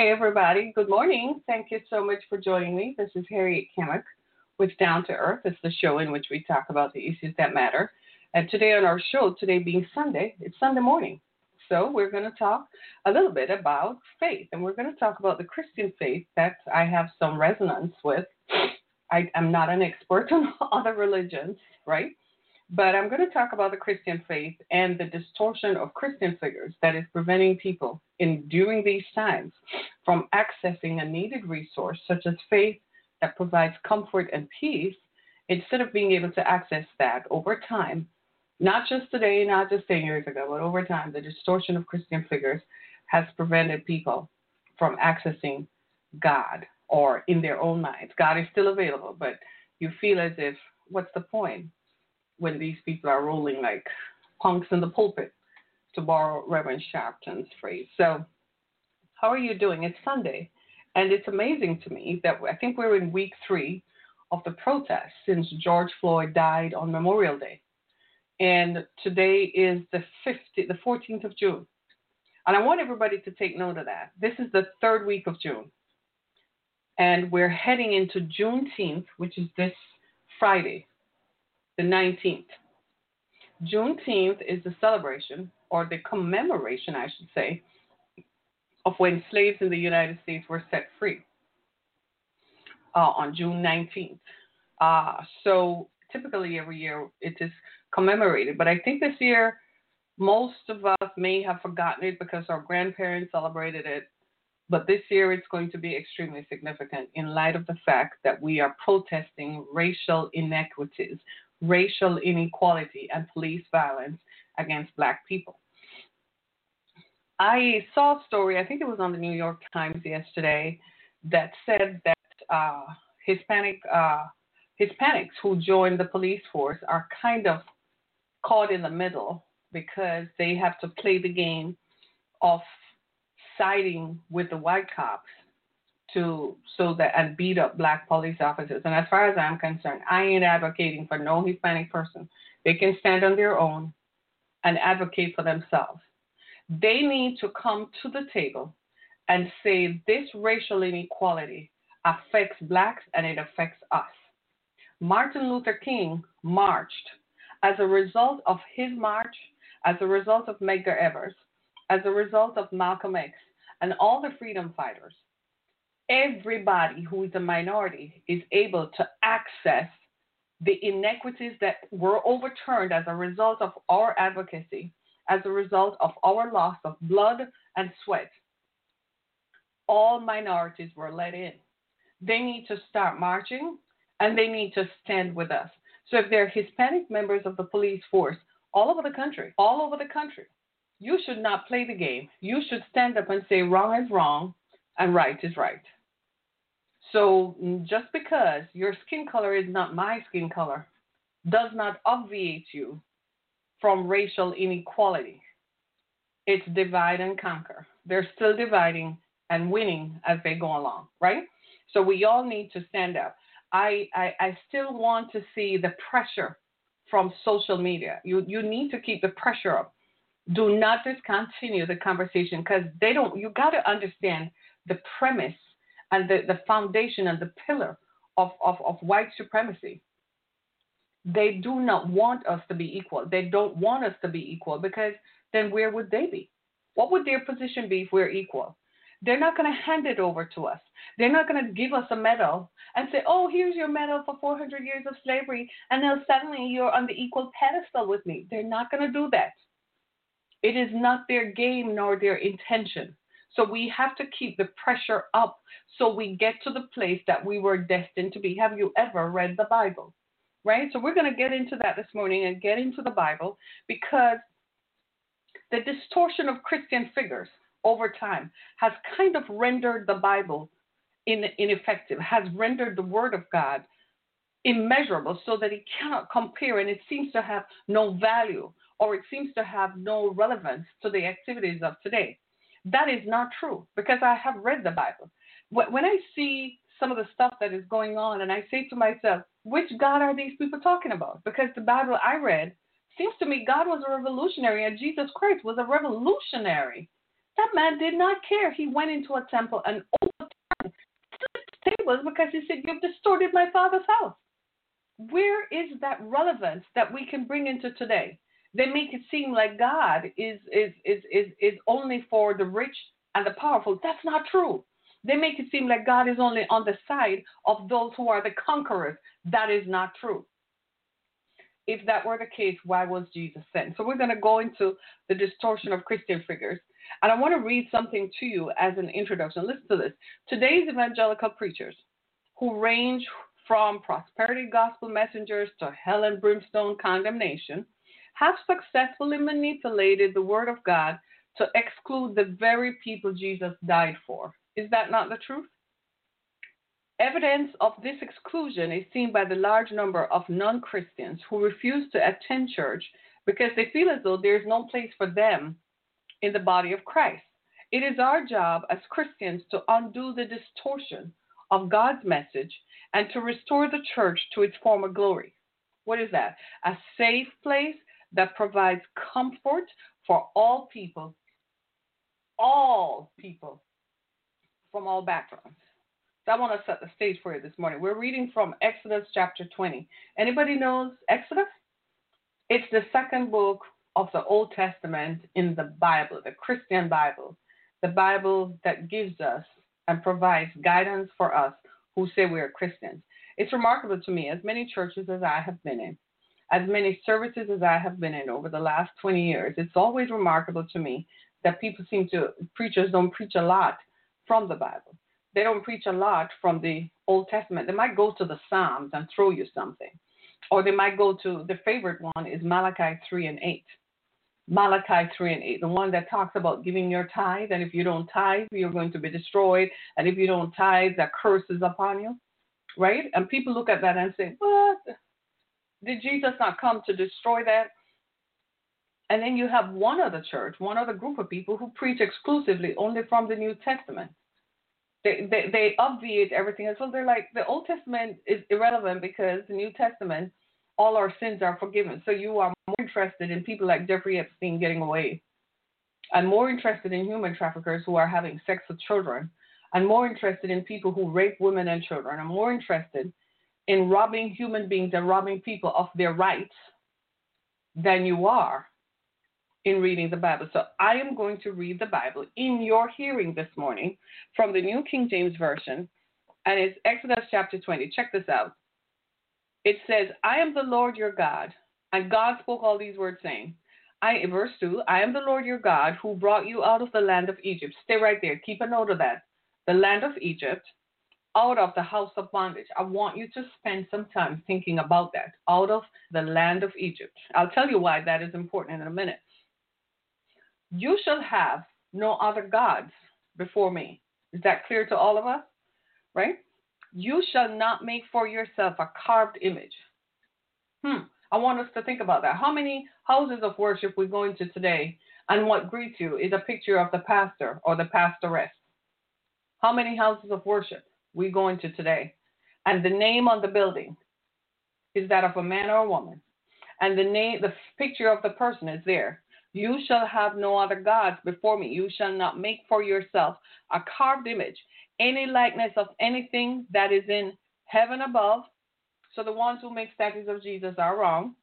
Hey, everybody. Good morning. Thank you so much for joining me. This is Harriet Kimmick with Down to Earth. It's the show in which we talk about the issues that matter. And today on our show, today being Sunday, it's Sunday morning. So we're going to talk a little bit about faith. And we're going to talk about the Christian faith that I have some resonance with. I, am not an expert on other religions, right? But I'm going to talk about the Christian faith and the distortion of Christian figures that is preventing people in during these times from accessing a needed resource such as faith that provides comfort and peace instead of being able to access that over time, not just today, not just 10 years ago, but over time, the distortion of Christian figures has prevented people from accessing God or in their own minds. God is still available, but you feel as if, what's the point? When these people are rolling like punks in the pulpit, to borrow Reverend Sharpton's phrase. So, how are you doing? It's Sunday, and it's amazing to me that I think we're in week three of the protest since George Floyd died on Memorial Day. And today is the 50, the 14th of June. And I want everybody to take note of that. This is the third week of June. And we're heading into Juneteenth, which is this Friday the 19th. Juneteenth is the celebration, or the commemoration, I should say, of when slaves in the United States were set free uh, on June 19th. Uh, so typically every year it is commemorated, but I think this year most of us may have forgotten it because our grandparents celebrated it. But this year it's going to be extremely significant in light of the fact that we are protesting racial inequities racial inequality and police violence against black people. I saw a story, I think it was on the New York Times yesterday, that said that uh, Hispanic uh, Hispanics who join the police force are kind of caught in the middle because they have to play the game of siding with the white cops to so that and beat up black police officers. And as far as I'm concerned, I ain't advocating for no Hispanic person. They can stand on their own and advocate for themselves. They need to come to the table and say this racial inequality affects blacks and it affects us. Martin Luther King marched as a result of his march, as a result of Medgar Evers, as a result of Malcolm X, and all the freedom fighters everybody who is a minority is able to access the inequities that were overturned as a result of our advocacy, as a result of our loss of blood and sweat. All minorities were let in. They need to start marching and they need to stand with us. So if they're Hispanic members of the police force all over the country, all over the country, you should not play the game. You should stand up and say wrong is wrong and right is right. So just because your skin color is not my skin color does not obviate you from racial inequality. It's divide and conquer. They're still dividing and winning as they go along, right? So we all need to stand up. I, I, I still want to see the pressure from social media. You, you need to keep the pressure up. Do not discontinue the conversation because they don't, you got to understand the premise and the, the foundation and the pillar of, of, of white supremacy. They do not want us to be equal. They don't want us to be equal because then where would they be? What would their position be if we're equal? They're not going to hand it over to us. They're not going to give us a medal and say, oh, here's your medal for 400 years of slavery, and now suddenly you're on the equal pedestal with me. They're not going to do that. It is not their game nor their intention. So we have to keep the pressure up so we get to the place that we were destined to be. Have you ever read the Bible? Right? So we're going to get into that this morning and get into the Bible because the distortion of Christian figures over time has kind of rendered the Bible in, ineffective, has rendered the Word of God immeasurable so that it cannot compare and it seems to have no value or it seems to have no relevance to the activities of today. That is not true because I have read the Bible. When I see some of the stuff that is going on, and I say to myself, which God are these people talking about? Because the Bible I read seems to me God was a revolutionary and Jesus Christ was a revolutionary. That man did not care. He went into a temple and overturned tables because he said, You've distorted my father's house. Where is that relevance that we can bring into today? They make it seem like God is is is is, is only for the rich and the powerful. That's not true. They make it seem like God is only on the side of those who are the conquerors. That is not true. If that were the case, why was Jesus sent? So we're going to go into the distortion of Christian figures. And I want to read something to you as an introduction. Listen to this. Today's evangelical preachers, who range from prosperity gospel messengers to hell and brimstone condemnation, have successfully manipulated the word of God to exclude the very people Jesus died for. Is that not the truth? Evidence of this exclusion is seen by the large number of non Christians who refuse to attend church because they feel as though there is no place for them in the body of Christ. It is our job as Christians to undo the distortion of God's message and to restore the church to its former glory. What is that? A safe place that provides comfort for all people, all people from all backgrounds. So I want to set the stage for you this morning. We're reading from Exodus chapter 20. Anybody knows Exodus? It's the second book of the Old Testament in the Bible, the Christian Bible, the Bible that gives us and provides guidance for us who say we are Christians. It's remarkable to me, as many churches as I have been in, as many services as I have been in over the last 20 years, it's always remarkable to me that people seem to, preachers don't preach a lot from the Bible. They don't preach a lot from the Old Testament. They might go to the Psalms and throw you something. Or they might go to the favorite one is Malachi 3 and 8. Malachi 3 and 8, the one that talks about giving your tithe, and if you don't tithe, you're going to be destroyed, and if you don't tithe, that curse is upon you, right? And people look at that and say, What? Did Jesus not come to destroy that? And then you have one other church, one other group of people who preach exclusively only from the New Testament. They, they, they obviate everything else. So they're like, the Old Testament is irrelevant because the New Testament, all our sins are forgiven. So you are more interested in people like Jeffrey Epstein getting away, and more interested in human traffickers who are having sex with children, and more interested in people who rape women and children, and more interested in robbing human beings and robbing people of their rights than you are in reading the Bible. So I am going to read the Bible in your hearing this morning from the New King James Version, and it's Exodus chapter 20. Check this out. It says, I am the Lord your God. And God spoke all these words, saying, I, verse 2, I am the Lord your God who brought you out of the land of Egypt. Stay right there. Keep a note of that. The land of Egypt out of the house of bondage. I want you to spend some time thinking about that. Out of the land of Egypt. I'll tell you why that is important in a minute. You shall have no other gods before me. Is that clear to all of us? Right? You shall not make for yourself a carved image. Hmm. I want us to think about that. How many houses of worship we go into today, and what greets you is a picture of the pastor or the pastoress? How many houses of worship? We go into today. And the name on the building is that of a man or a woman. And the name, the picture of the person is there. You shall have no other gods before me. You shall not make for yourself a carved image, any likeness of anything that is in heaven above. So the ones who make statues of Jesus are wrong,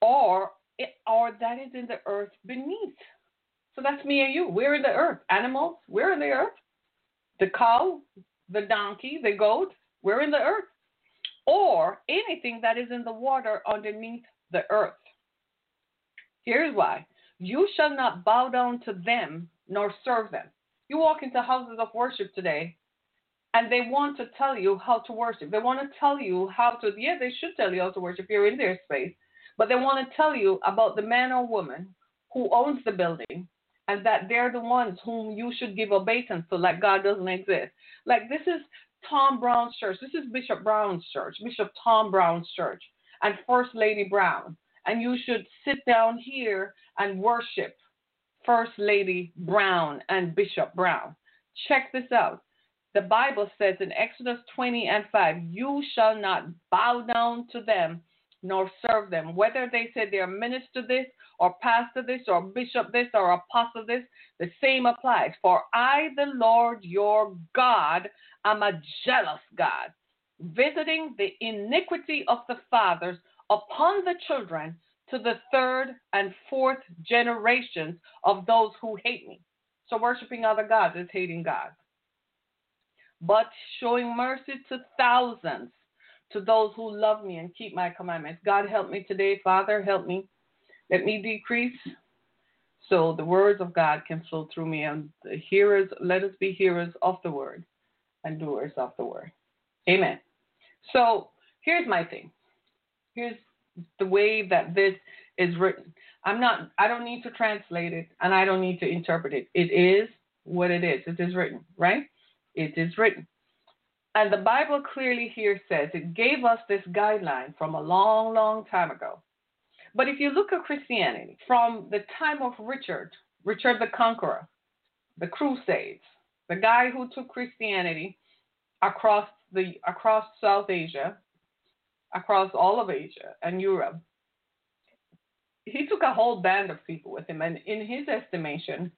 or or that is in the earth beneath. So that's me and you. We're in the earth. Animals, we're in the earth. The cow, the donkey, the goat, we're in the earth, or anything that is in the water underneath the earth. Here's why you shall not bow down to them nor serve them. You walk into houses of worship today, and they want to tell you how to worship. They want to tell you how to, yeah, they should tell you how to worship. You're in their space, but they want to tell you about the man or woman who owns the building and that they're the ones whom you should give obeisance to, like God doesn't exist. Like this is Tom Brown's church. This is Bishop Brown's church, Bishop Tom Brown's church, and First Lady Brown. And you should sit down here and worship First Lady Brown and Bishop Brown. Check this out. The Bible says in Exodus 20 and 5, you shall not bow down to them nor serve them. Whether they say they're minister this, or pastor this, or bishop this, or apostle this, the same applies. For I, the Lord your God, am a jealous God, visiting the iniquity of the fathers upon the children to the third and fourth generations of those who hate me. So worshiping other gods is hating God. But showing mercy to thousands, to those who love me and keep my commandments. God help me today, Father, help me. Let me decrease so the words of God can flow through me. And the hearers, let us be hearers of the word and doers of the word. Amen. So here's my thing. Here's the way that this is written. I'm not I don't need to translate it and I don't need to interpret it. It is what it is. It is written, right? It is written. And the Bible clearly here says it gave us this guideline from a long, long time ago. But if you look at Christianity from the time of Richard, Richard the Conqueror, the Crusades, the guy who took Christianity across the across South Asia, across all of Asia and Europe. He took a whole band of people with him, and in his estimation,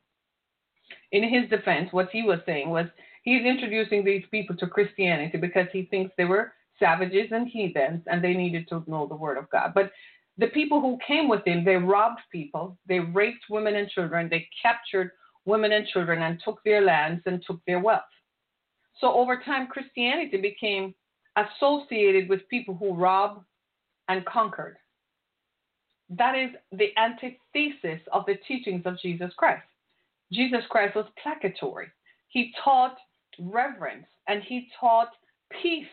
in his defense, what he was saying was he's introducing these people to Christianity because he thinks they were savages and heathens and they needed to know the word of God. But the people who came with him, they robbed people, they raped women and children, they captured women and children and took their lands and took their wealth. So over time, Christianity became associated with people who rob and conquered. That is the antithesis of the teachings of Jesus Christ. Jesus Christ was placatory. He taught reverence and he taught peace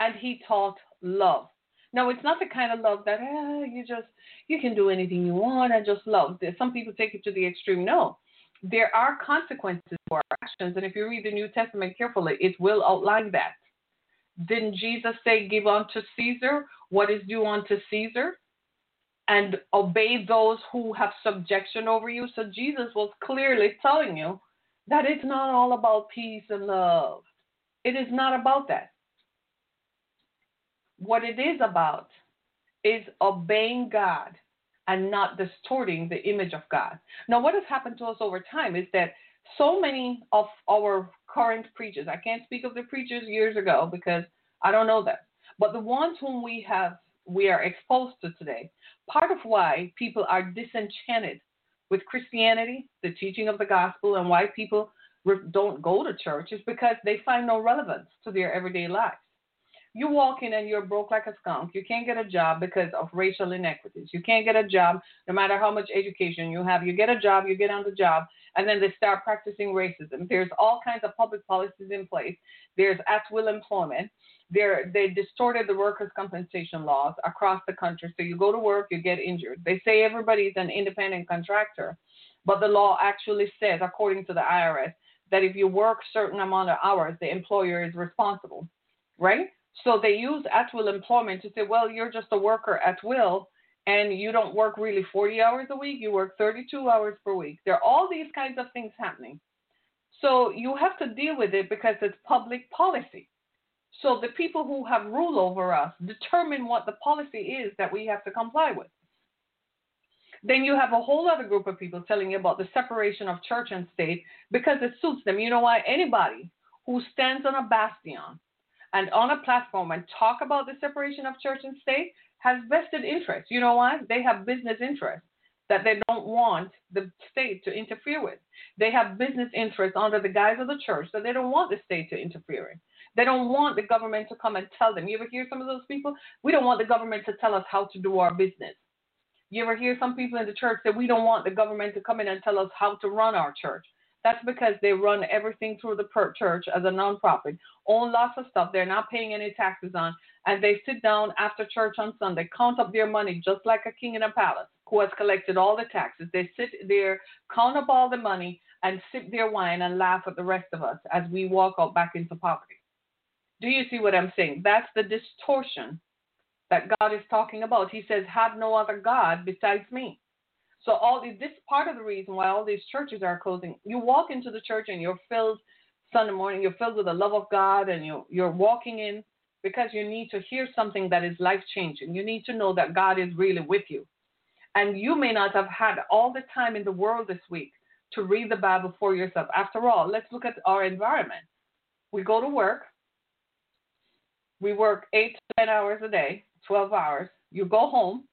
and he taught love. Now, it's not the kind of love that eh, you just you can do anything you want and just love. Some people take it to the extreme. No, there are consequences for our actions, and if you read the New Testament carefully, it will outline that. Didn't Jesus say, "Give unto Caesar what is due unto Caesar"? and obey those who have subjection over you. So Jesus was clearly telling you that it's not all about peace and love. It is not about that. What it is about is obeying God and not distorting the image of God. Now, what has happened to us over time is that so many of our current preachers, I can't speak of the preachers years ago because I don't know them, but the ones whom we have we are exposed to today, part of why people are disenchanted with Christianity, the teaching of the gospel, and why people don't go to church is because they find no relevance to their everyday lives. You walk in and you're broke like a skunk. You can't get a job because of racial inequities. You can't get a job no matter how much education you have. You get a job, you get on the job, and then they start practicing racism. There's all kinds of public policies in place. There's at will employment. They're, they distorted the workers' compensation laws across the country. So you go to work, you get injured. They say everybody's an independent contractor, but the law actually says, according to the IRS, that if you work certain amount of hours, the employer is responsible, right? So they use at will employment to say, well, you're just a worker at will, and you don't work really 40 hours a week, you work 32 hours per week. There are all these kinds of things happening. So you have to deal with it because it's public policy. So the people who have rule over us determine what the policy is that we have to comply with. Then you have a whole other group of people telling you about the separation of church and state because it suits them. You know why? Anybody who stands on a bastion and on a platform and talk about the separation of church and state has vested interest. You know why? They have business interests that they don't want the state to interfere with. They have business interests under the guise of the church that they don't want the state to interfere in. They don't want the government to come and tell them. You ever hear some of those people? We don't want the government to tell us how to do our business. You ever hear some people in the church say we don't want the government to come in and tell us how to run our church? That's because they run everything through the church as a nonprofit, own lots of stuff they're not paying any taxes on, and they sit down after church on Sunday, count up their money just like a king in a palace who has collected all the taxes. They sit there, count up all the money, and sip their wine and laugh at the rest of us as we walk out back into poverty. Do you see what I'm saying? That's the distortion that God is talking about. He says, Have no other God besides me. So all this, this part of the reason why all these churches are closing. You walk into the church and you're filled Sunday morning, you're filled with the love of God and you you're walking in because you need to hear something that is life changing. You need to know that God is really with you. And you may not have had all the time in the world this week to read the Bible for yourself. After all, let's look at our environment. We go to work, we work eight to 10 hours a day, 12 hours. You go home,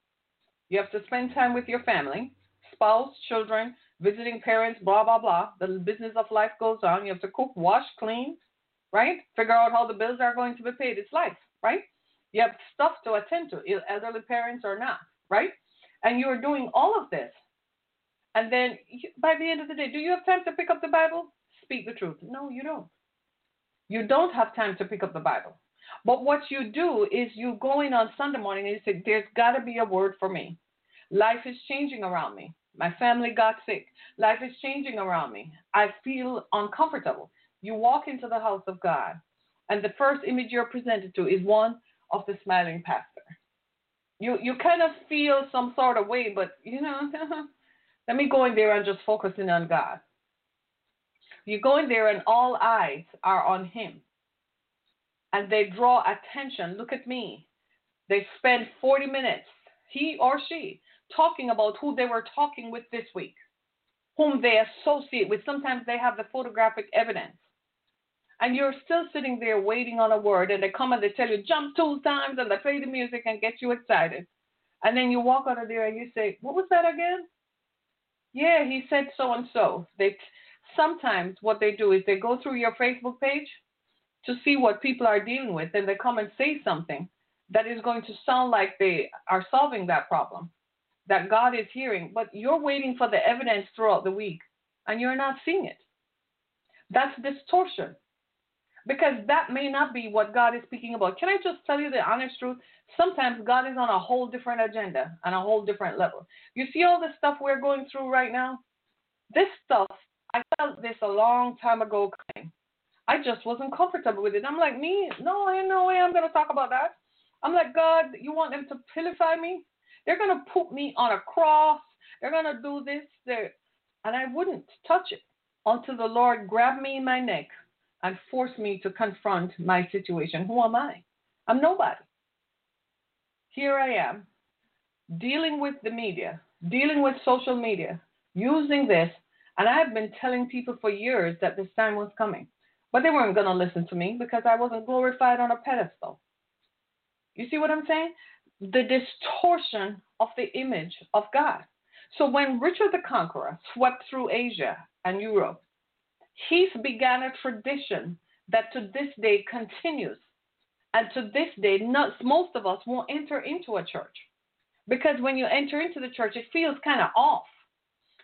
you have to spend time with your family, spouse, children, visiting parents, blah, blah, blah. The business of life goes on. You have to cook, wash, clean, right? Figure out how the bills are going to be paid. It's life, right? You have stuff to attend to, elderly parents or not, right? And you're doing all of this. And then by the end of the day, do you have time to pick up the Bible? Speak the truth. No, you don't. You don't have time to pick up the Bible. But what you do is you go in on Sunday morning and you say, There's got to be a word for me. Life is changing around me. My family got sick. Life is changing around me. I feel uncomfortable. You walk into the house of God, and the first image you're presented to is one of the smiling pastor. You you kind of feel some sort of way, but you know, let me go in there and just focusing on God. You go in there and all eyes are on Him, and they draw attention. Look at me. They spend 40 minutes, he or she, talking about who they were talking with this week, whom they associate with. Sometimes they have the photographic evidence. And you're still sitting there waiting on a word, and they come and they tell you, jump two times, and they play the music and get you excited. And then you walk out of there and you say, What was that again? Yeah, he said so and so. They sometimes what they do is they go through your Facebook page to see what people are dealing with, and they come and say something that is going to sound like they are solving that problem that God is hearing, but you're waiting for the evidence throughout the week and you're not seeing it. That's distortion. Because that may not be what God is speaking about. Can I just tell you the honest truth? Sometimes God is on a whole different agenda and a whole different level. You see all the stuff we're going through right now? This stuff, I felt this a long time ago coming. I just wasn't comfortable with it. I'm like, me? No, ain't no way I'm going to talk about that. I'm like, God, you want them to pilify me? They're going to put me on a cross. They're going to do this. They're... And I wouldn't touch it until the Lord grabbed me in my neck and forced me to confront my situation. Who am I? I'm nobody. Here I am, dealing with the media, dealing with social media, using this. And I've been telling people for years that this time was coming. But they weren't going to listen to me because I wasn't glorified on a pedestal. You see what I'm saying? the distortion of the image of God. So when Richard the Conqueror swept through Asia and Europe, he began a tradition that to this day continues. And to this day, not, most of us won't enter into a church. Because when you enter into the church, it feels kind of off.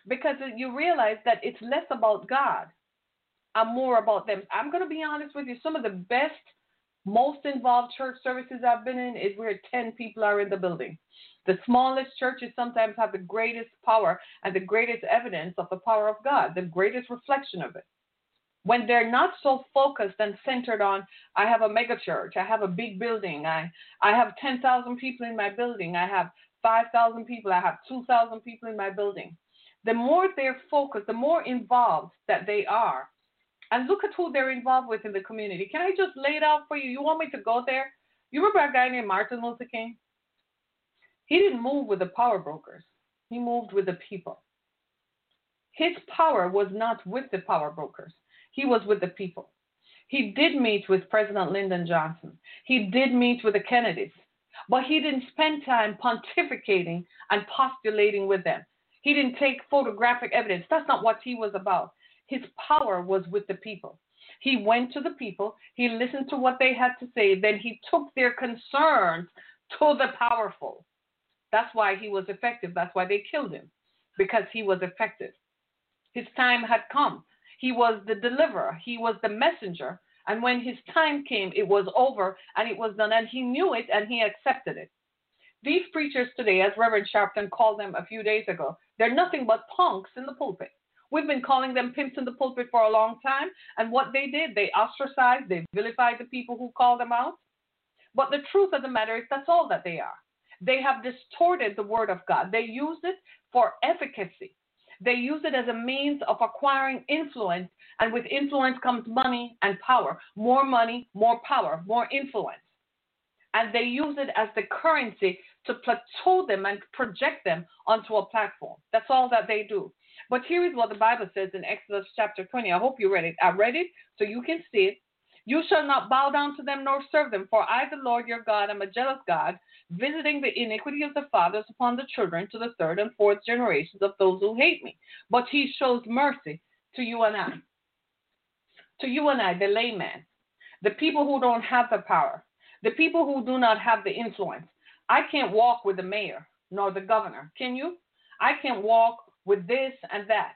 Because you realize that it's less about God and more about them. I'm going to be honest with you, some of the best most involved church services I've been in is where 10 people are in the building. The smallest churches sometimes have the greatest power and the greatest evidence of the power of God, the greatest reflection of it. When they're not so focused and centered on, I have a mega church, I have a big building, I, I have 10,000 people in my building, I have 5,000 people, I have 2,000 people in my building. The more they're focused, the more involved that they are, and look at who they're involved with in the community. Can I just lay it out for you? You want me to go there? You remember a guy named Martin Luther King? He didn't move with the power brokers, he moved with the people. His power was not with the power brokers, he was with the people. He did meet with President Lyndon Johnson, he did meet with the Kennedys, but he didn't spend time pontificating and postulating with them. He didn't take photographic evidence. That's not what he was about. His power was with the people. He went to the people, he listened to what they had to say, then he took their concerns to the powerful. That's why he was effective. That's why they killed him, because he was effective. His time had come. He was the deliverer, he was the messenger. And when his time came, it was over and it was done. And he knew it and he accepted it. These preachers today, as Reverend Sharpton called them a few days ago, they're nothing but punks in the pulpit. We've been calling them pimps in the pulpit for a long time. And what they did, they ostracized, they vilified the people who called them out. But the truth of the matter is that's all that they are. They have distorted the word of God. They use it for efficacy. They use it as a means of acquiring influence, and with influence comes money and power. More money, more power, more influence. and they use it as the currency to plateau them and project them onto a platform. That's all that they do. But here is what the Bible says in Exodus chapter 20. I hope you read it. I read it so you can see it. You shall not bow down to them nor serve them, for I, the Lord your God, am a jealous God, visiting the iniquity of the fathers upon the children to the third and fourth generations of those who hate me. But he shows mercy to you and I. To you and I, the layman, the people who don't have the power, the people who do not have the influence. I can't walk with the mayor nor the governor. Can you? I can't walk with this and that.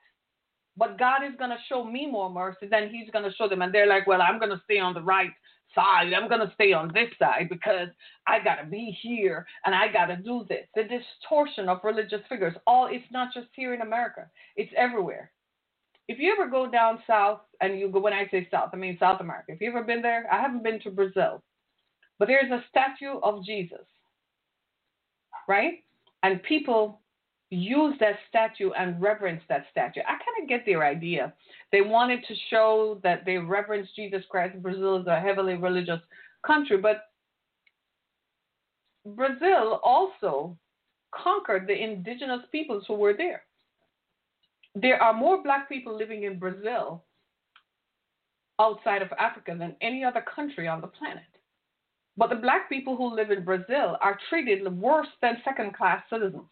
But God is going to show me more mercy than He's going to show them. And they're like, well, I'm going to stay on the right side. I'm going to stay on this side because I got to be here and I got to do this. The distortion of religious figures, all it's not just here in America, it's everywhere. If you ever go down south and you go, when I say south, I mean South America. If you ever been there, I haven't been to Brazil, but there's a statue of Jesus, right? And people use that statue and reverence that statue. I kind of get their idea. They wanted to show that they reverence Jesus Christ. Brazil is a heavily religious country, but Brazil also conquered the indigenous peoples who were there. There are more black people living in Brazil outside of Africa than any other country on the planet. But the black people who live in Brazil are treated worse than second class citizens.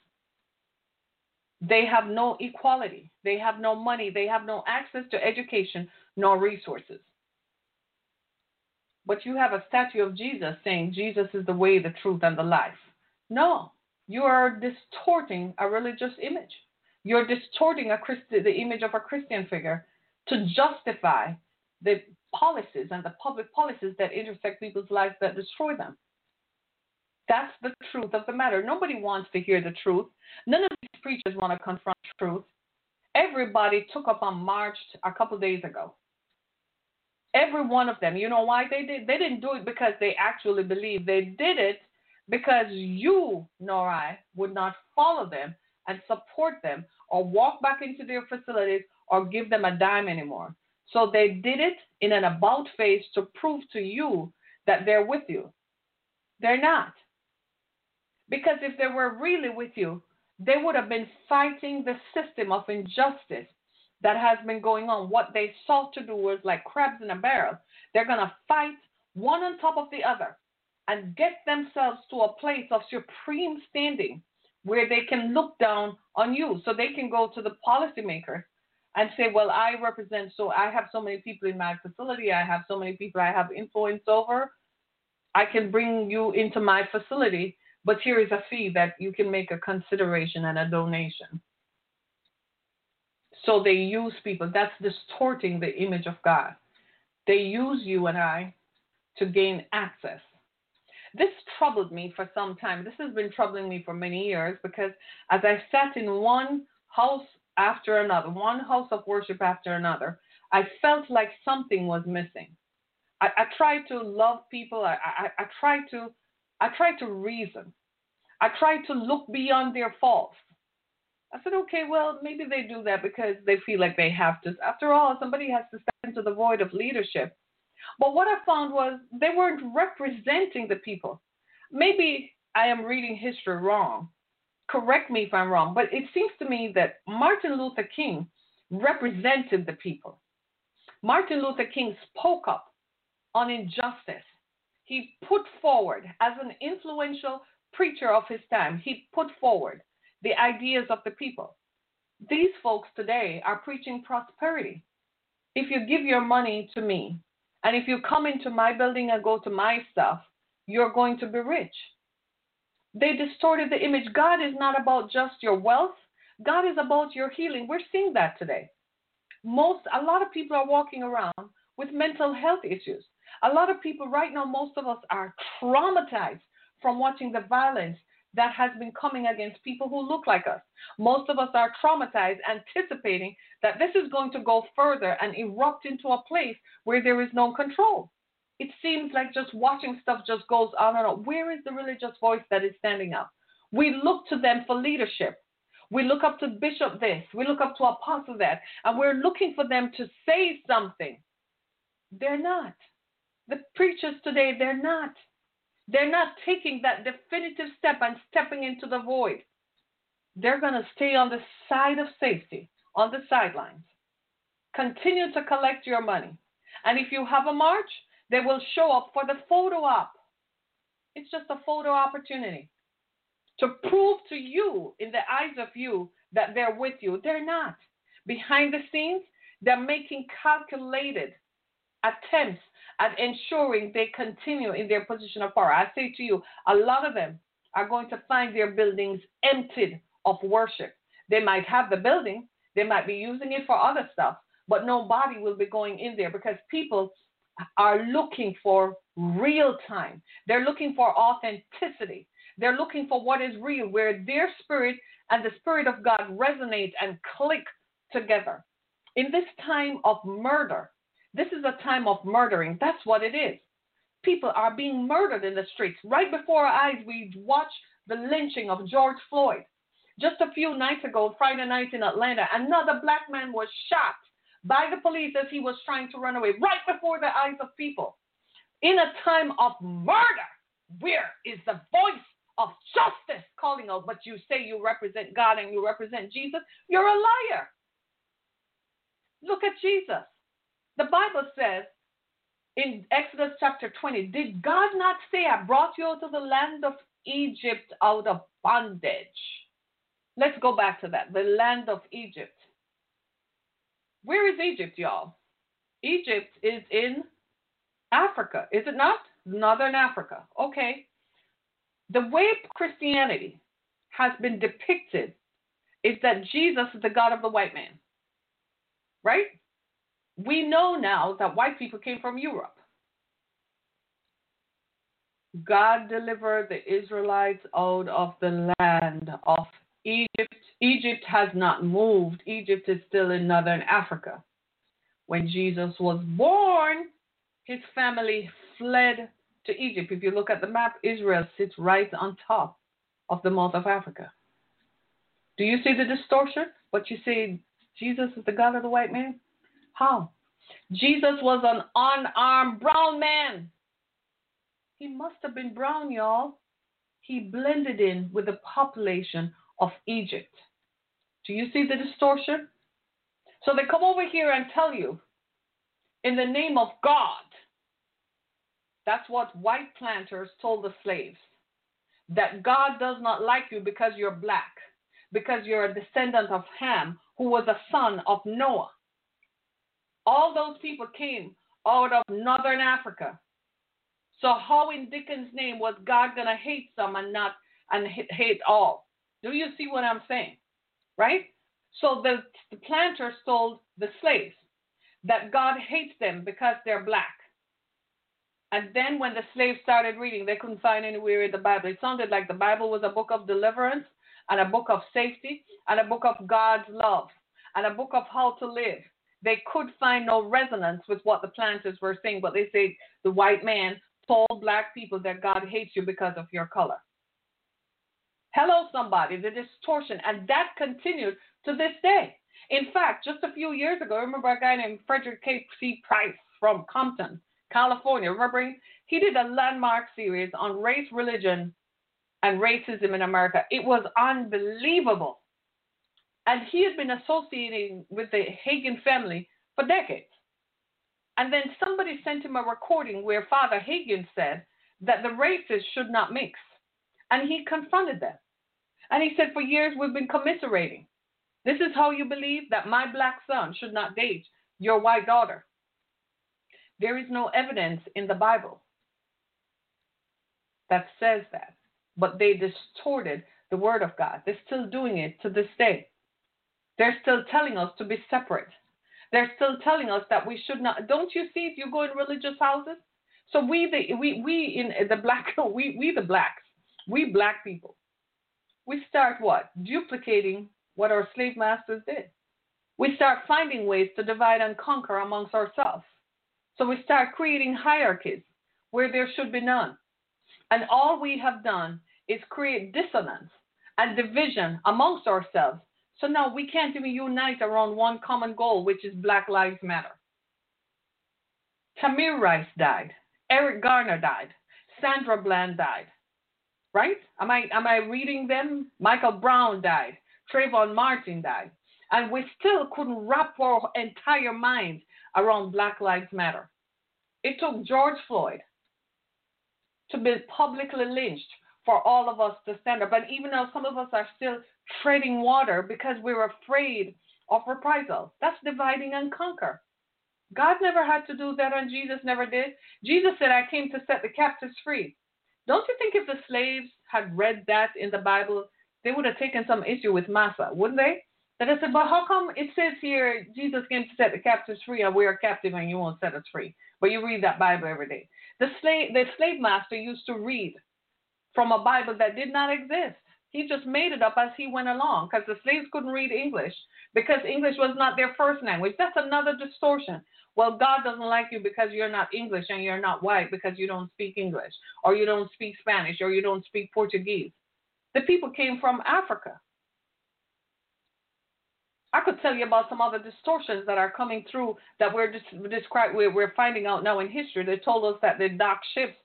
They have no equality. They have no money. They have no access to education nor resources. But you have a statue of Jesus saying Jesus is the way, the truth, and the life. No, you are distorting a religious image. You're distorting Christi- the image of a Christian figure to justify the policies and the public policies that intersect people's lives that destroy them. That's the truth of the matter. Nobody wants to hear the truth. None of preachers want to confront truth. Everybody took up on March a couple days ago. Every one of them. You know why they did? They didn't do it because they actually believed. They did it because you nor I would not follow them and support them or walk back into their facilities or give them a dime anymore. So they did it in an about face to prove to you that they're with you. They're not. Because if they were really with you, they would have been fighting the system of injustice that has been going on. What they sought to do was like crabs in a barrel. They're going to fight one on top of the other and get themselves to a place of supreme standing where they can look down on you. So they can go to the policymakers and say, Well, I represent, so I have so many people in my facility, I have so many people I have influence over. I can bring you into my facility, but here is a fee that you can make a consideration and a donation. So they use people. That's distorting the image of God. They use you and I to gain access. This troubled me for some time. This has been troubling me for many years because as I sat in one house after another, one house of worship after another, I felt like something was missing. I, I tried to love people. I, I, I tried to I tried to reason. I tried to look beyond their faults. I said, okay, well, maybe they do that because they feel like they have to. After all, somebody has to step into the void of leadership. But what I found was they weren't representing the people. Maybe I am reading history wrong. Correct me if I'm wrong, but it seems to me that Martin Luther King represented the people. Martin Luther King spoke up on injustice. He put forward, as an influential preacher of his time, he put forward the ideas of the people. These folks today are preaching prosperity. If you give your money to me, and if you come into my building and go to my stuff, you're going to be rich. They distorted the image. God is not about just your wealth, God is about your healing. We're seeing that today. Most, a lot of people are walking around with mental health issues. A lot of people right now, most of us are traumatized from watching the violence that has been coming against people who look like us. Most of us are traumatized, anticipating that this is going to go further and erupt into a place where there is no control. It seems like just watching stuff just goes on and on. Where is the religious voice that is standing up? We look to them for leadership. We look up to Bishop this, we look up to Apostle that, and we're looking for them to say something. They're not. The preachers today, they're not. They're not taking that definitive step and stepping into the void. They're going to stay on the side of safety, on the sidelines. Continue to collect your money. And if you have a march, they will show up for the photo op. It's just a photo opportunity to prove to you, in the eyes of you, that they're with you. They're not. Behind the scenes, they're making calculated attempts at ensuring they continue in their position of power. I say to you, a lot of them are going to find their buildings emptied of worship. They might have the building, they might be using it for other stuff, but nobody will be going in there because people are looking for real time. They're looking for authenticity. They're looking for what is real, where their spirit and the spirit of God resonate and click together. In this time of murder, this is a time of murdering. That's what it is. People are being murdered in the streets. Right before our eyes, we watch the lynching of George Floyd. Just a few nights ago, Friday night in Atlanta, another black man was shot by the police as he was trying to run away, right before the eyes of people. In a time of murder, where is the voice of justice calling out? But you say you represent God and you represent Jesus, you're a liar. Look at Jesus. The Bible says in Exodus chapter 20, Did God not say, I brought you out of the land of Egypt out of bondage? Let's go back to that. The land of Egypt. Where is Egypt, y'all? Egypt is in Africa, is it not? Northern Africa. Okay. The way Christianity has been depicted is that Jesus is the God of the white man. Right? We know now that white people came from Europe. God delivered the Israelites out of the land of Egypt. Egypt has not moved. Egypt is still in northern Africa. When Jesus was born, his family fled to Egypt. If you look at the map, Israel sits right on top of the mouth of Africa. Do you see the distortion? But you say Jesus is the God of the white man? How? Jesus was an unarmed brown man. He must have been brown, y'all. He blended in with the population of Egypt. Do you see the distortion? So they come over here and tell you, in the name of God, that's what white planters told the slaves, that God does not like you because you're black, because you're a descendant of Ham, who was a son of Noah. All those people came out of northern Africa. So how in Dickens' name was God gonna hate some and not and hate all? Do you see what I'm saying? Right? So the, the planters told the slaves that God hates them because they're black. And then when the slaves started reading, they couldn't find anywhere in the Bible. It sounded like the Bible was a book of deliverance and a book of safety and a book of God's love and a book of how to live. They could find no resonance with what the planters were saying, but they said the white man told black people that God hates you because of your color. Hello, somebody, the distortion. And that continued to this day. In fact, just a few years ago, I remember a guy named Frederick K. C. Price from Compton, California. Remember, he did a landmark series on race, religion, and racism in America. It was unbelievable. And he had been associating with the Hagin family for decades. And then somebody sent him a recording where Father Hagin said that the races should not mix. And he confronted them. And he said, For years we've been commiserating. This is how you believe that my black son should not date your white daughter. There is no evidence in the Bible that says that. But they distorted the word of God. They're still doing it to this day. They're still telling us to be separate. They're still telling us that we should not. Don't you see if you go in religious houses? So we the we we in the black we we the blacks we black people, we start what? Duplicating what our slave masters did. We start finding ways to divide and conquer amongst ourselves. So we start creating hierarchies where there should be none. And all we have done is create dissonance and division amongst ourselves. So now we can't even unite around one common goal, which is Black Lives Matter. Tamir Rice died. Eric Garner died. Sandra Bland died. Right? Am I am I reading them? Michael Brown died. Trayvon Martin died. And we still couldn't wrap our entire minds around Black Lives Matter. It took George Floyd to be publicly lynched for all of us to stand up. And even though some of us are still treading water because we're afraid of reprisal, that's dividing and conquer. God never had to do that, and Jesus never did. Jesus said, I came to set the captives free. Don't you think if the slaves had read that in the Bible, they would have taken some issue with Massa, wouldn't they? That I said, but how come it says here Jesus came to set the captives free and we are captive and you won't set us free? But you read that Bible every day. The slave, the slave master used to read from a Bible that did not exist. He just made it up as he went along because the slaves couldn't read English because English was not their first language. That's another distortion. Well, God doesn't like you because you're not English and you're not white because you don't speak English or you don't speak Spanish or you don't speak Portuguese. The people came from Africa. I could tell you about some other distortions that are coming through that we're describing. We're, finding out now in history. They told us that they docked ships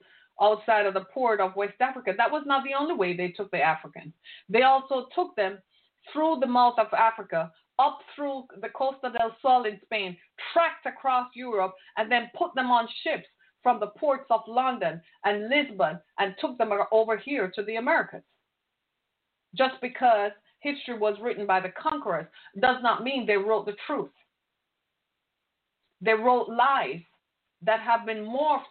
outside of the port of West Africa. That was not the only way they took the Africans. They also took them through the mouth of Africa, up through the Costa del Sol in Spain, tracked across Europe, and then put them on ships from the ports of London and Lisbon and took them over here to the Americas. Just because history was written by the conquerors does not mean they wrote the truth. They wrote lies that have been morphed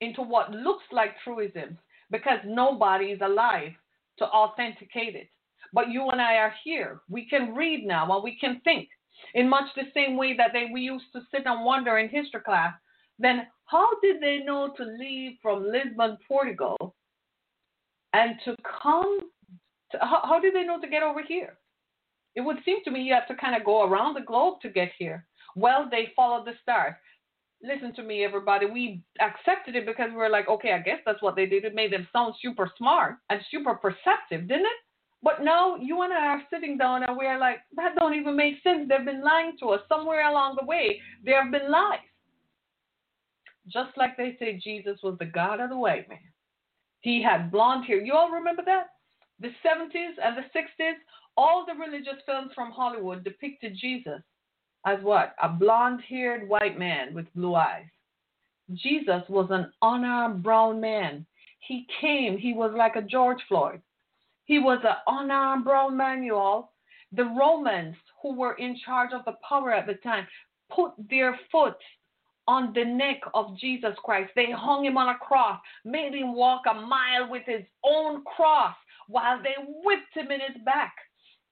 into what looks like truisms because nobody is alive to authenticate it. But you and I are here. We can read now and we can think in much the same way that they we used to sit and wonder in history class. Then how did they know to leave from Lisbon, Portugal, and to come? To, how, how did they know to get over here? It would seem to me you have to kind of go around the globe to get here. Well, they followed the stars listen to me, everybody. We accepted it because we were like, okay, I guess that's what they did. It made them sound super smart and super perceptive, didn't it? But now you and I are sitting down and we're like, that don't even make sense. They've been lying to us. Somewhere along the way, there have been lies. Just like they say Jesus was the God of the white man. He had blonde hair. You all remember that? The 70s and the 60s, all the religious films from Hollywood depicted Jesus as what? A blonde haired white man with blue eyes. Jesus was an unarmed brown man. He came, he was like a George Floyd. He was an unarmed brown man, you all. The Romans, who were in charge of the power at the time, put their foot on the neck of Jesus Christ. They hung him on a cross, made him walk a mile with his own cross while they whipped him in his back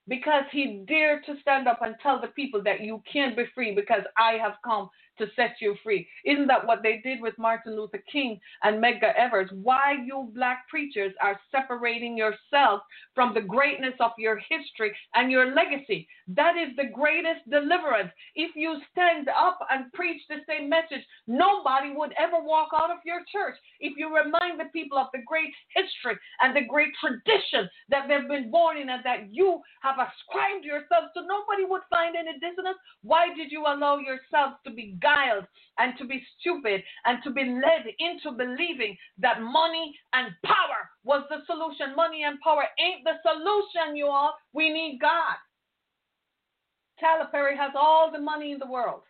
because he dared to stand up and tell the people that you can't be free because I have come to set you free. Isn't that what they did with Martin Luther King and Medgar Evers? Why you black preachers are separating yourselves from the greatness of your history and your legacy. That is the greatest deliverance. If you stand up and preach the same message, nobody would ever walk out of your church. If you remind the people of the great history and the great tradition that they've been born in and that you have ascribed yourselves to, nobody would find any dissonance. Why did you allow yourselves to be beguiled and to be stupid and to be led into believing that money and power was the solution. Money and power ain't the solution, you all. We need God. Tyler Perry has all the money in the world.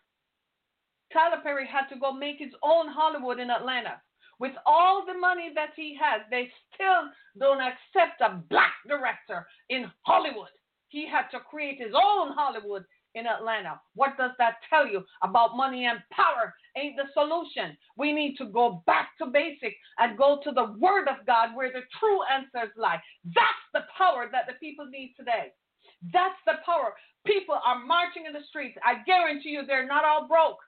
Tyler Perry had to go make his own Hollywood in Atlanta. With all the money that he has, they still don't accept a black director in Hollywood. He had to create his own Hollywood in Atlanta. What does that tell you about money and power? Ain't the solution. We need to go back to basic and go to the Word of God where the true answers lie. That's the power that the people need today. That's the power. People are marching in the streets. I guarantee you they're not all broke.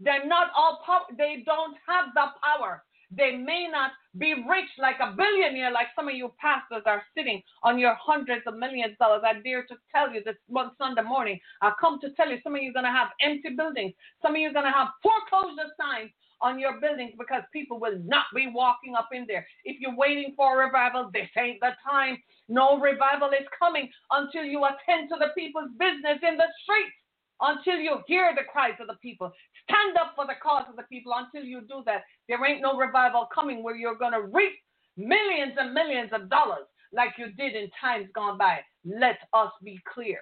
They're not all power. They don't have the power. They may not be rich like a billionaire, like some of you pastors are sitting on your hundreds of millions of dollars. I dare to tell you this one Sunday morning. I come to tell you some of you are going to have empty buildings. Some of you are going to have foreclosure signs on your buildings because people will not be walking up in there. If you're waiting for a revival, this ain't the time. No revival is coming until you attend to the people's business in the streets until you hear the cries of the people. Stand up for the cause of the people until you do that. There ain't no revival coming where you're going to reap millions and millions of dollars like you did in times gone by. Let us be clear.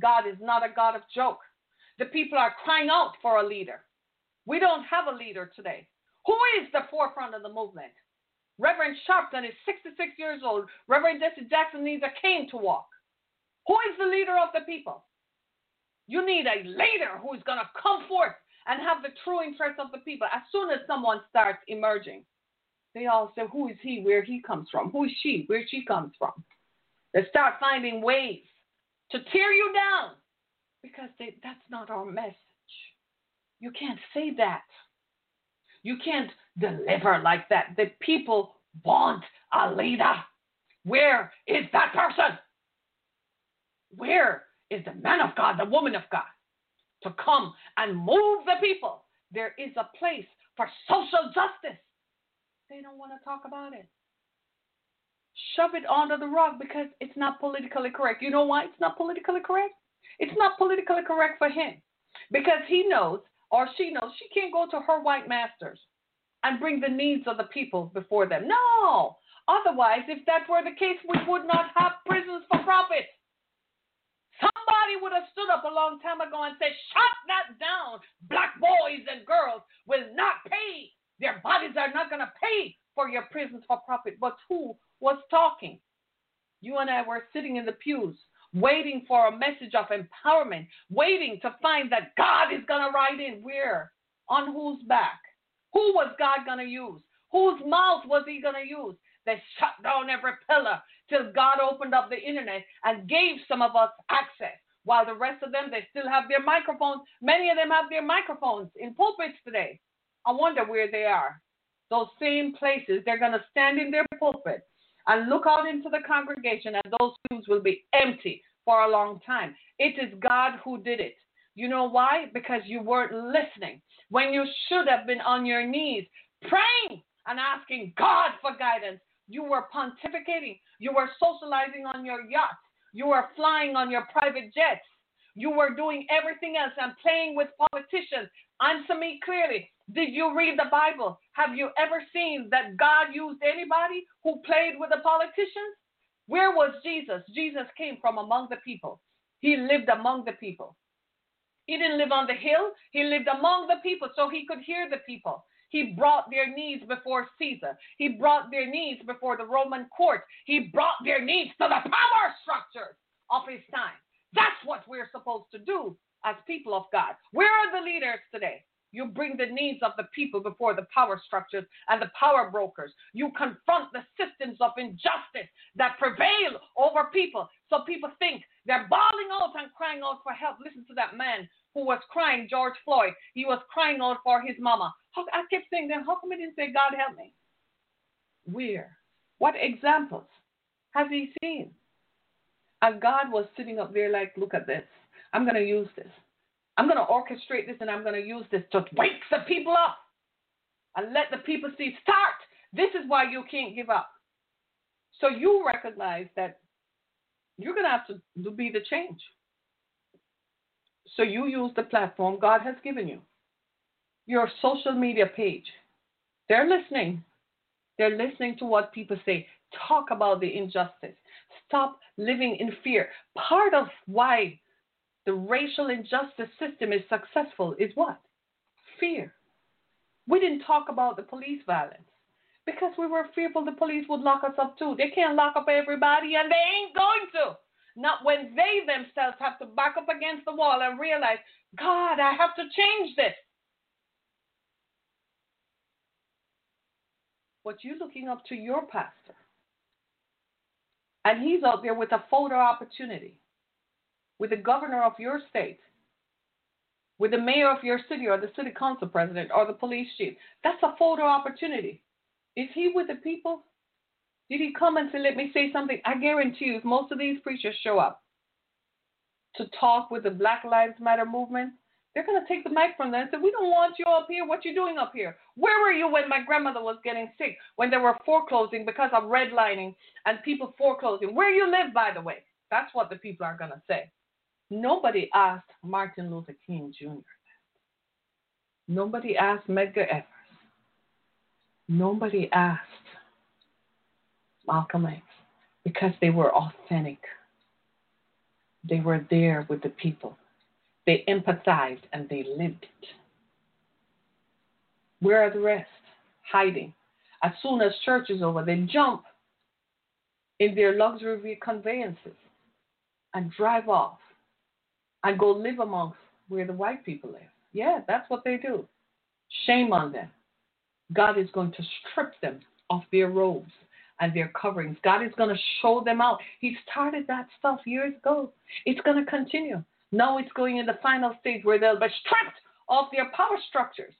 God is not a God of joke. The people are crying out for a leader. We don't have a leader today. Who is the forefront of the movement? Reverend Sharpton is 66 years old. Reverend Jesse Jackson needs a cane to walk. Who is the leader of the people? You need a leader who is going to come forth and have the true interest of the people. As soon as someone starts emerging, they all say, Who is he? Where he comes from? Who is she? Where she comes from? They start finding ways to tear you down because they, that's not our message. You can't say that. You can't deliver like that. The people want a leader. Where is that person? Where is the man of God, the woman of God, to come and move the people? There is a place for social justice. They don't want to talk about it. Shove it under the rug because it's not politically correct. You know why it's not politically correct? It's not politically correct for him because he knows or she knows she can't go to her white masters and bring the needs of the people before them. No. Otherwise, if that were the case, we would not have prisons for profit. Somebody would have stood up a long time ago and said, Shut that down. Black boys and girls will not pay. Their bodies are not going to pay for your prisons for profit. But who was talking? You and I were sitting in the pews waiting for a message of empowerment, waiting to find that God is going to ride in. Where? On whose back? Who was God going to use? Whose mouth was he going to use? They shut down every pillar till God opened up the internet and gave some of us access. While the rest of them, they still have their microphones. Many of them have their microphones in pulpits today. I wonder where they are. Those same places, they're going to stand in their pulpit and look out into the congregation, and those pews will be empty for a long time. It is God who did it. You know why? Because you weren't listening when you should have been on your knees praying and asking God for guidance. You were pontificating. You were socializing on your yacht. You were flying on your private jets. You were doing everything else and playing with politicians. Answer me clearly. Did you read the Bible? Have you ever seen that God used anybody who played with the politicians? Where was Jesus? Jesus came from among the people. He lived among the people. He didn't live on the hill, he lived among the people so he could hear the people. He brought their needs before Caesar. He brought their needs before the Roman court. He brought their needs to the power structures of his time. That's what we're supposed to do as people of God. Where are the leaders today? You bring the needs of the people before the power structures and the power brokers. You confront the systems of injustice that prevail over people. So people think they're bawling out and crying out for help. Listen to that man who was crying, George Floyd. He was crying out for his mama. I kept saying, then how come he didn't say, God help me? Where? What examples has he seen? And God was sitting up there like, look at this. I'm going to use this. I'm going to orchestrate this and I'm going to use this to wake the people up and let the people see start. This is why you can't give up. So you recognize that you're going to have to be the change. So you use the platform God has given you, your social media page. They're listening. They're listening to what people say. Talk about the injustice. Stop living in fear. Part of why the racial injustice system is successful is what? Fear. We didn't talk about the police violence because we were fearful the police would lock us up too. They can't lock up everybody and they ain't going to. Not when they themselves have to back up against the wall and realize, God, I have to change this. But you're looking up to your pastor. And he's out there with a photo opportunity with the governor of your state, with the mayor of your city or the city council president or the police chief. That's a photo opportunity. Is he with the people? Did he come and say, let me say something? I guarantee you, if most of these preachers show up to talk with the Black Lives Matter movement, they're going to take the mic from them and say, we don't want you up here. What you doing up here? Where were you when my grandmother was getting sick, when they were foreclosing because of redlining and people foreclosing? Where you live, by the way? That's what the people are going to say. Nobody asked Martin Luther King Jr. Nobody asked Medgar Evers. Nobody asked Malcolm because they were authentic. They were there with the people. They empathized and they lived it. Where are the rest? Hiding. As soon as church is over, they jump in their luxury conveyances and drive off and go live amongst where the white people live. Yeah, that's what they do. Shame on them. God is going to strip them of their robes and their coverings. God is going to show them out. He started that stuff years ago. It's going to continue. Now it's going in the final stage where they'll be stripped of their power structures.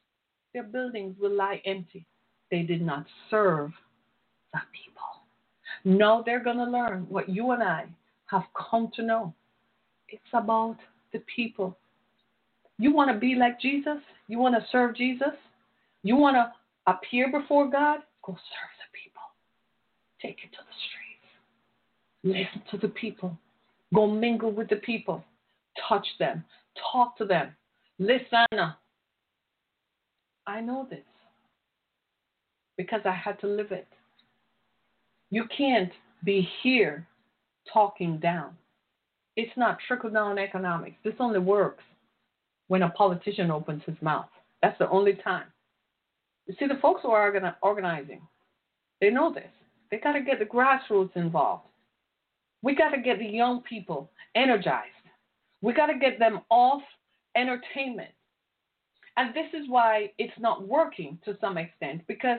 Their buildings will lie empty. They did not serve the people. Now they're going to learn what you and I have come to know. It's about the people. You want to be like Jesus? You want to serve Jesus? You want to appear before God? Go serve. Take it to the streets. Listen to the people. Go mingle with the people. Touch them. Talk to them. Listen. I know this because I had to live it. You can't be here talking down. It's not trickle down economics. This only works when a politician opens his mouth. That's the only time. You see, the folks who are organizing, they know this. They got to get the grassroots involved. We got to get the young people energized. We got to get them off entertainment. And this is why it's not working to some extent because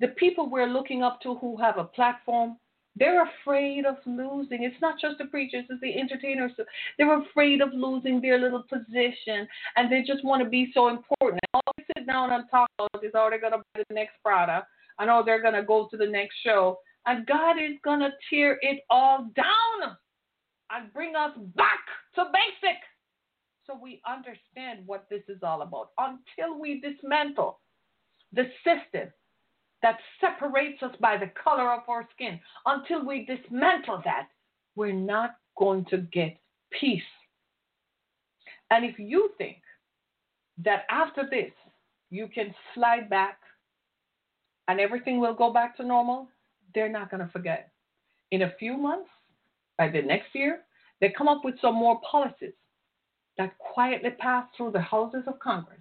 the people we're looking up to who have a platform, they're afraid of losing. It's not just the preachers, it's the entertainers. They're afraid of losing their little position and they just want to be so important. All they sit down and talk about is, oh, they're going to buy the next product. I know they're going to go to the next show. And God is going to tear it all down and bring us back to basic so we understand what this is all about. Until we dismantle the system that separates us by the color of our skin, until we dismantle that, we're not going to get peace. And if you think that after this you can slide back and everything will go back to normal, they're not going to forget. In a few months, by the next year, they come up with some more policies that quietly pass through the houses of Congress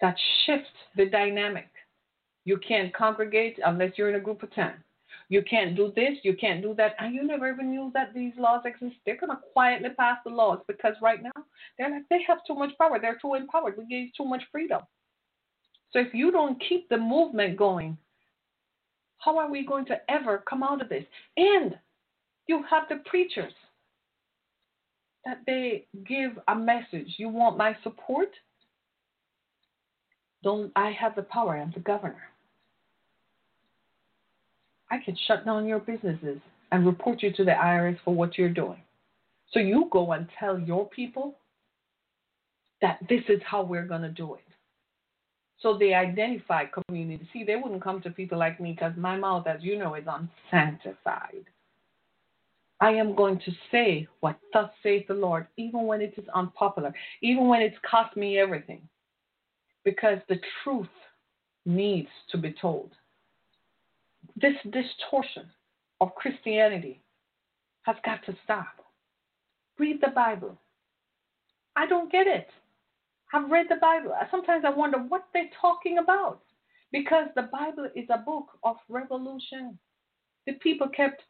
that shift the dynamic you can't congregate unless you're in a group of 10. You can't do this, you can't do that, and you never even knew that these laws exist. They're going to quietly pass the laws because right now they're like, they have too much power. They're too empowered. We gave too much freedom. So if you don't keep the movement going, how are we going to ever come out of this? And you have the preachers that they give a message. You want my support? Don't I have the power? I'm the governor. I can shut down your businesses and report you to the IRS for what you're doing. So you go and tell your people that this is how we're going to do it. So they identify community. See, they wouldn't come to people like me because my mouth, as you know, is unsanctified. I am going to say what thus saith the Lord, even when it is unpopular, even when it's cost me everything, because the truth needs to be told this distortion of Christianity has got to stop. Read the Bible. I don't get it. I've read the Bible. Sometimes I wonder what they're talking about because the Bible is a book of revolution. The people kept,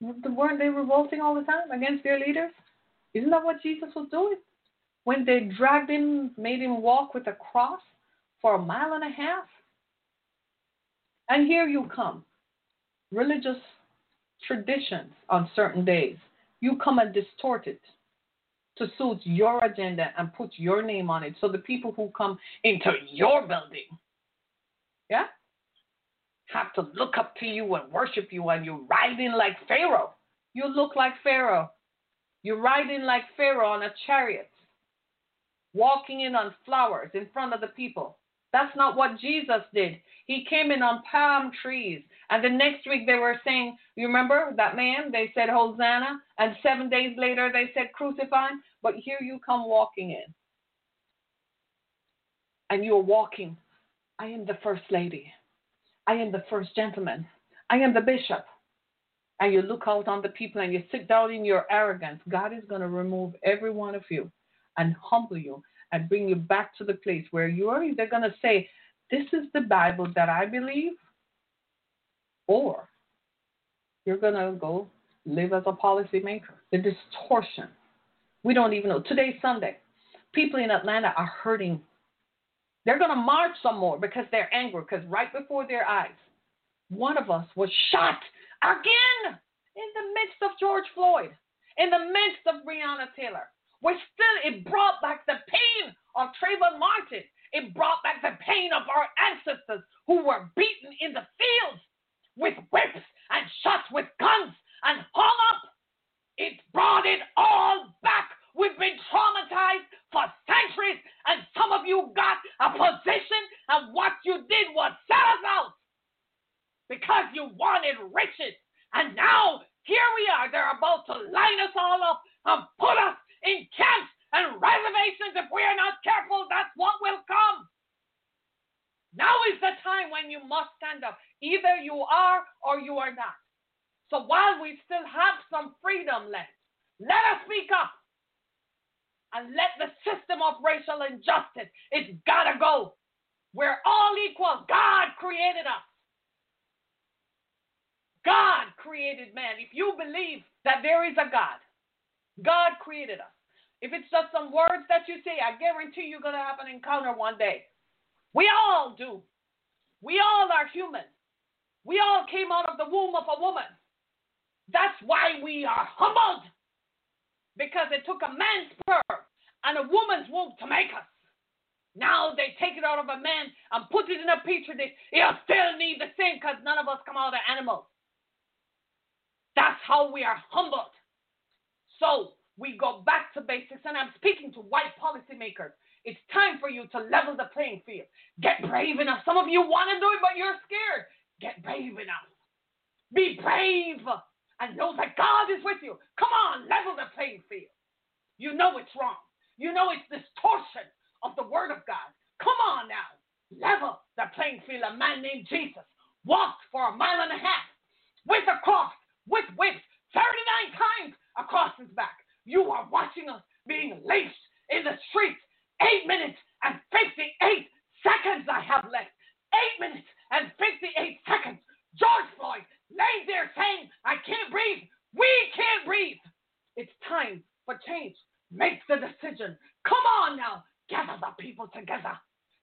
weren't they revolting all the time against their leaders? Isn't that what Jesus was doing? When they dragged him, made him walk with a cross for a mile and a half? And here you come, religious traditions on certain days. You come and distort it to suit your agenda and put your name on it. So the people who come into your building, yeah, have to look up to you and worship you, and you're riding like Pharaoh. You look like Pharaoh. You ride in like Pharaoh on a chariot, walking in on flowers in front of the people. That's not what Jesus did. He came in on palm trees. And the next week they were saying, you remember that man? They said Hosanna. And seven days later they said crucify him. But here you come walking in. And you're walking I am the first lady. I am the first gentleman. I am the bishop. And you look out on the people and you sit down in your arrogance, God is going to remove every one of you and humble you and bring you back to the place where you are either going to say, This is the Bible that I believe, or you're going to go live as a policymaker. The distortion. We don't even know. Today's Sunday. People in Atlanta are hurting. They're going to march some more because they're angry, because right before their eyes, one of us was shot again in the midst of George Floyd, in the midst of Breonna Taylor. We're still, it brought back the pain of Trayvon Martin. It brought back the pain of our ancestors who were beaten in the fields with whips and shot with guns and hung up. It brought it all back. We've been traumatized for centuries, and some of you got a position, and what you did was sell us out because you wanted riches. And now, here we are. They're about to line us all up and put us in camps and reservations. If we are not careful, that's what will come. Now is the time when you must stand up. Either you are or you are not. So while we still have some freedom left, let us speak up and let the system of racial injustice, it's gotta go. We're all equal. God created us. God created man. If you believe that there is a God, God created us. If it's just some words that you say, I guarantee you're going to have an encounter one day. We all do. We all are human. We all came out of the womb of a woman. That's why we are humbled. Because it took a man's sperm and a woman's womb to make us. Now they take it out of a man and put it in a petri dish. It'll still need the same because none of us come out of animals. That's how we are humbled. So we go back to basics, and I'm speaking to white policymakers. It's time for you to level the playing field. Get brave enough. Some of you want to do it, but you're scared. Get brave enough. Be brave and know that God is with you. Come on, level the playing field. You know it's wrong. You know it's distortion of the Word of God. Come on now, level the playing field. A man named Jesus walked for a mile and a half with a cross, with whips, 39 times across his back. You are watching us being laced in the streets. Eight minutes and 58 seconds I have left. Eight minutes and 58 seconds. George Floyd lay there saying, I can't breathe. We can't breathe. It's time for change. Make the decision. Come on now. Gather the people together.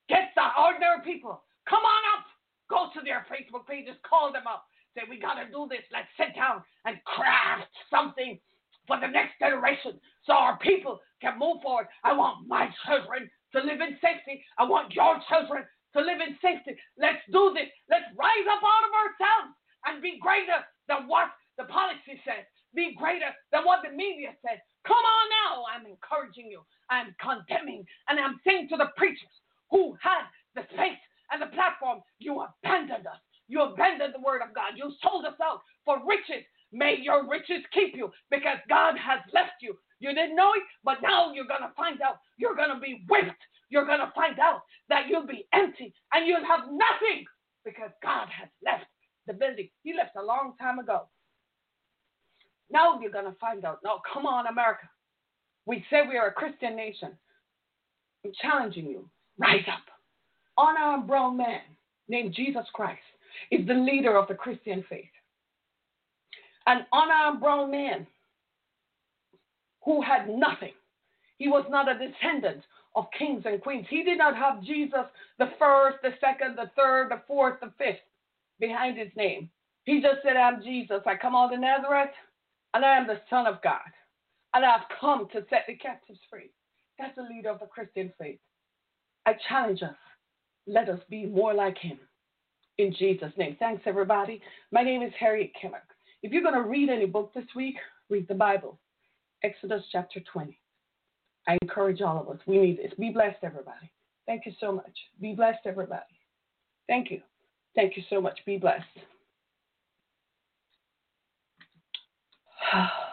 Get the ordinary people. Come on up. Go to their Facebook pages. Call them up. Say, we got to do this. Let's sit down and craft something for the next generation so our people can move forward. I want my children to live in safety. I want your children to live in safety. Let's do this. Let's rise up out of ourselves and be greater than what the policy says, be greater than what the media says. Come on now. I'm encouraging you. I'm condemning. And I'm saying to the preachers who had the space and the platform, you abandoned us. You abandoned the word of God. You sold us out for riches. May your riches keep you because God has left you. You didn't know it, but now you're going to find out. You're going to be whipped. You're going to find out that you'll be empty and you'll have nothing because God has left the building. He left a long time ago. Now you're going to find out. Now, come on, America. We say we are a Christian nation. I'm challenging you. Rise up. Unarmed brown man named Jesus Christ is the leader of the Christian faith. An unarmed brown man who had nothing. He was not a descendant of kings and queens. He did not have Jesus the first, the second, the third, the fourth, the fifth behind his name. He just said, I'm Jesus. I come out of Nazareth and I am the Son of God. And I've come to set the captives free. That's the leader of the Christian faith. I challenge us. Let us be more like him. In Jesus' name. Thanks, everybody. My name is Harriet Kimmick. If you're going to read any book this week, read the Bible. Exodus chapter 20. I encourage all of us. We need this. Be blessed, everybody. Thank you so much. Be blessed, everybody. Thank you. Thank you so much. Be blessed.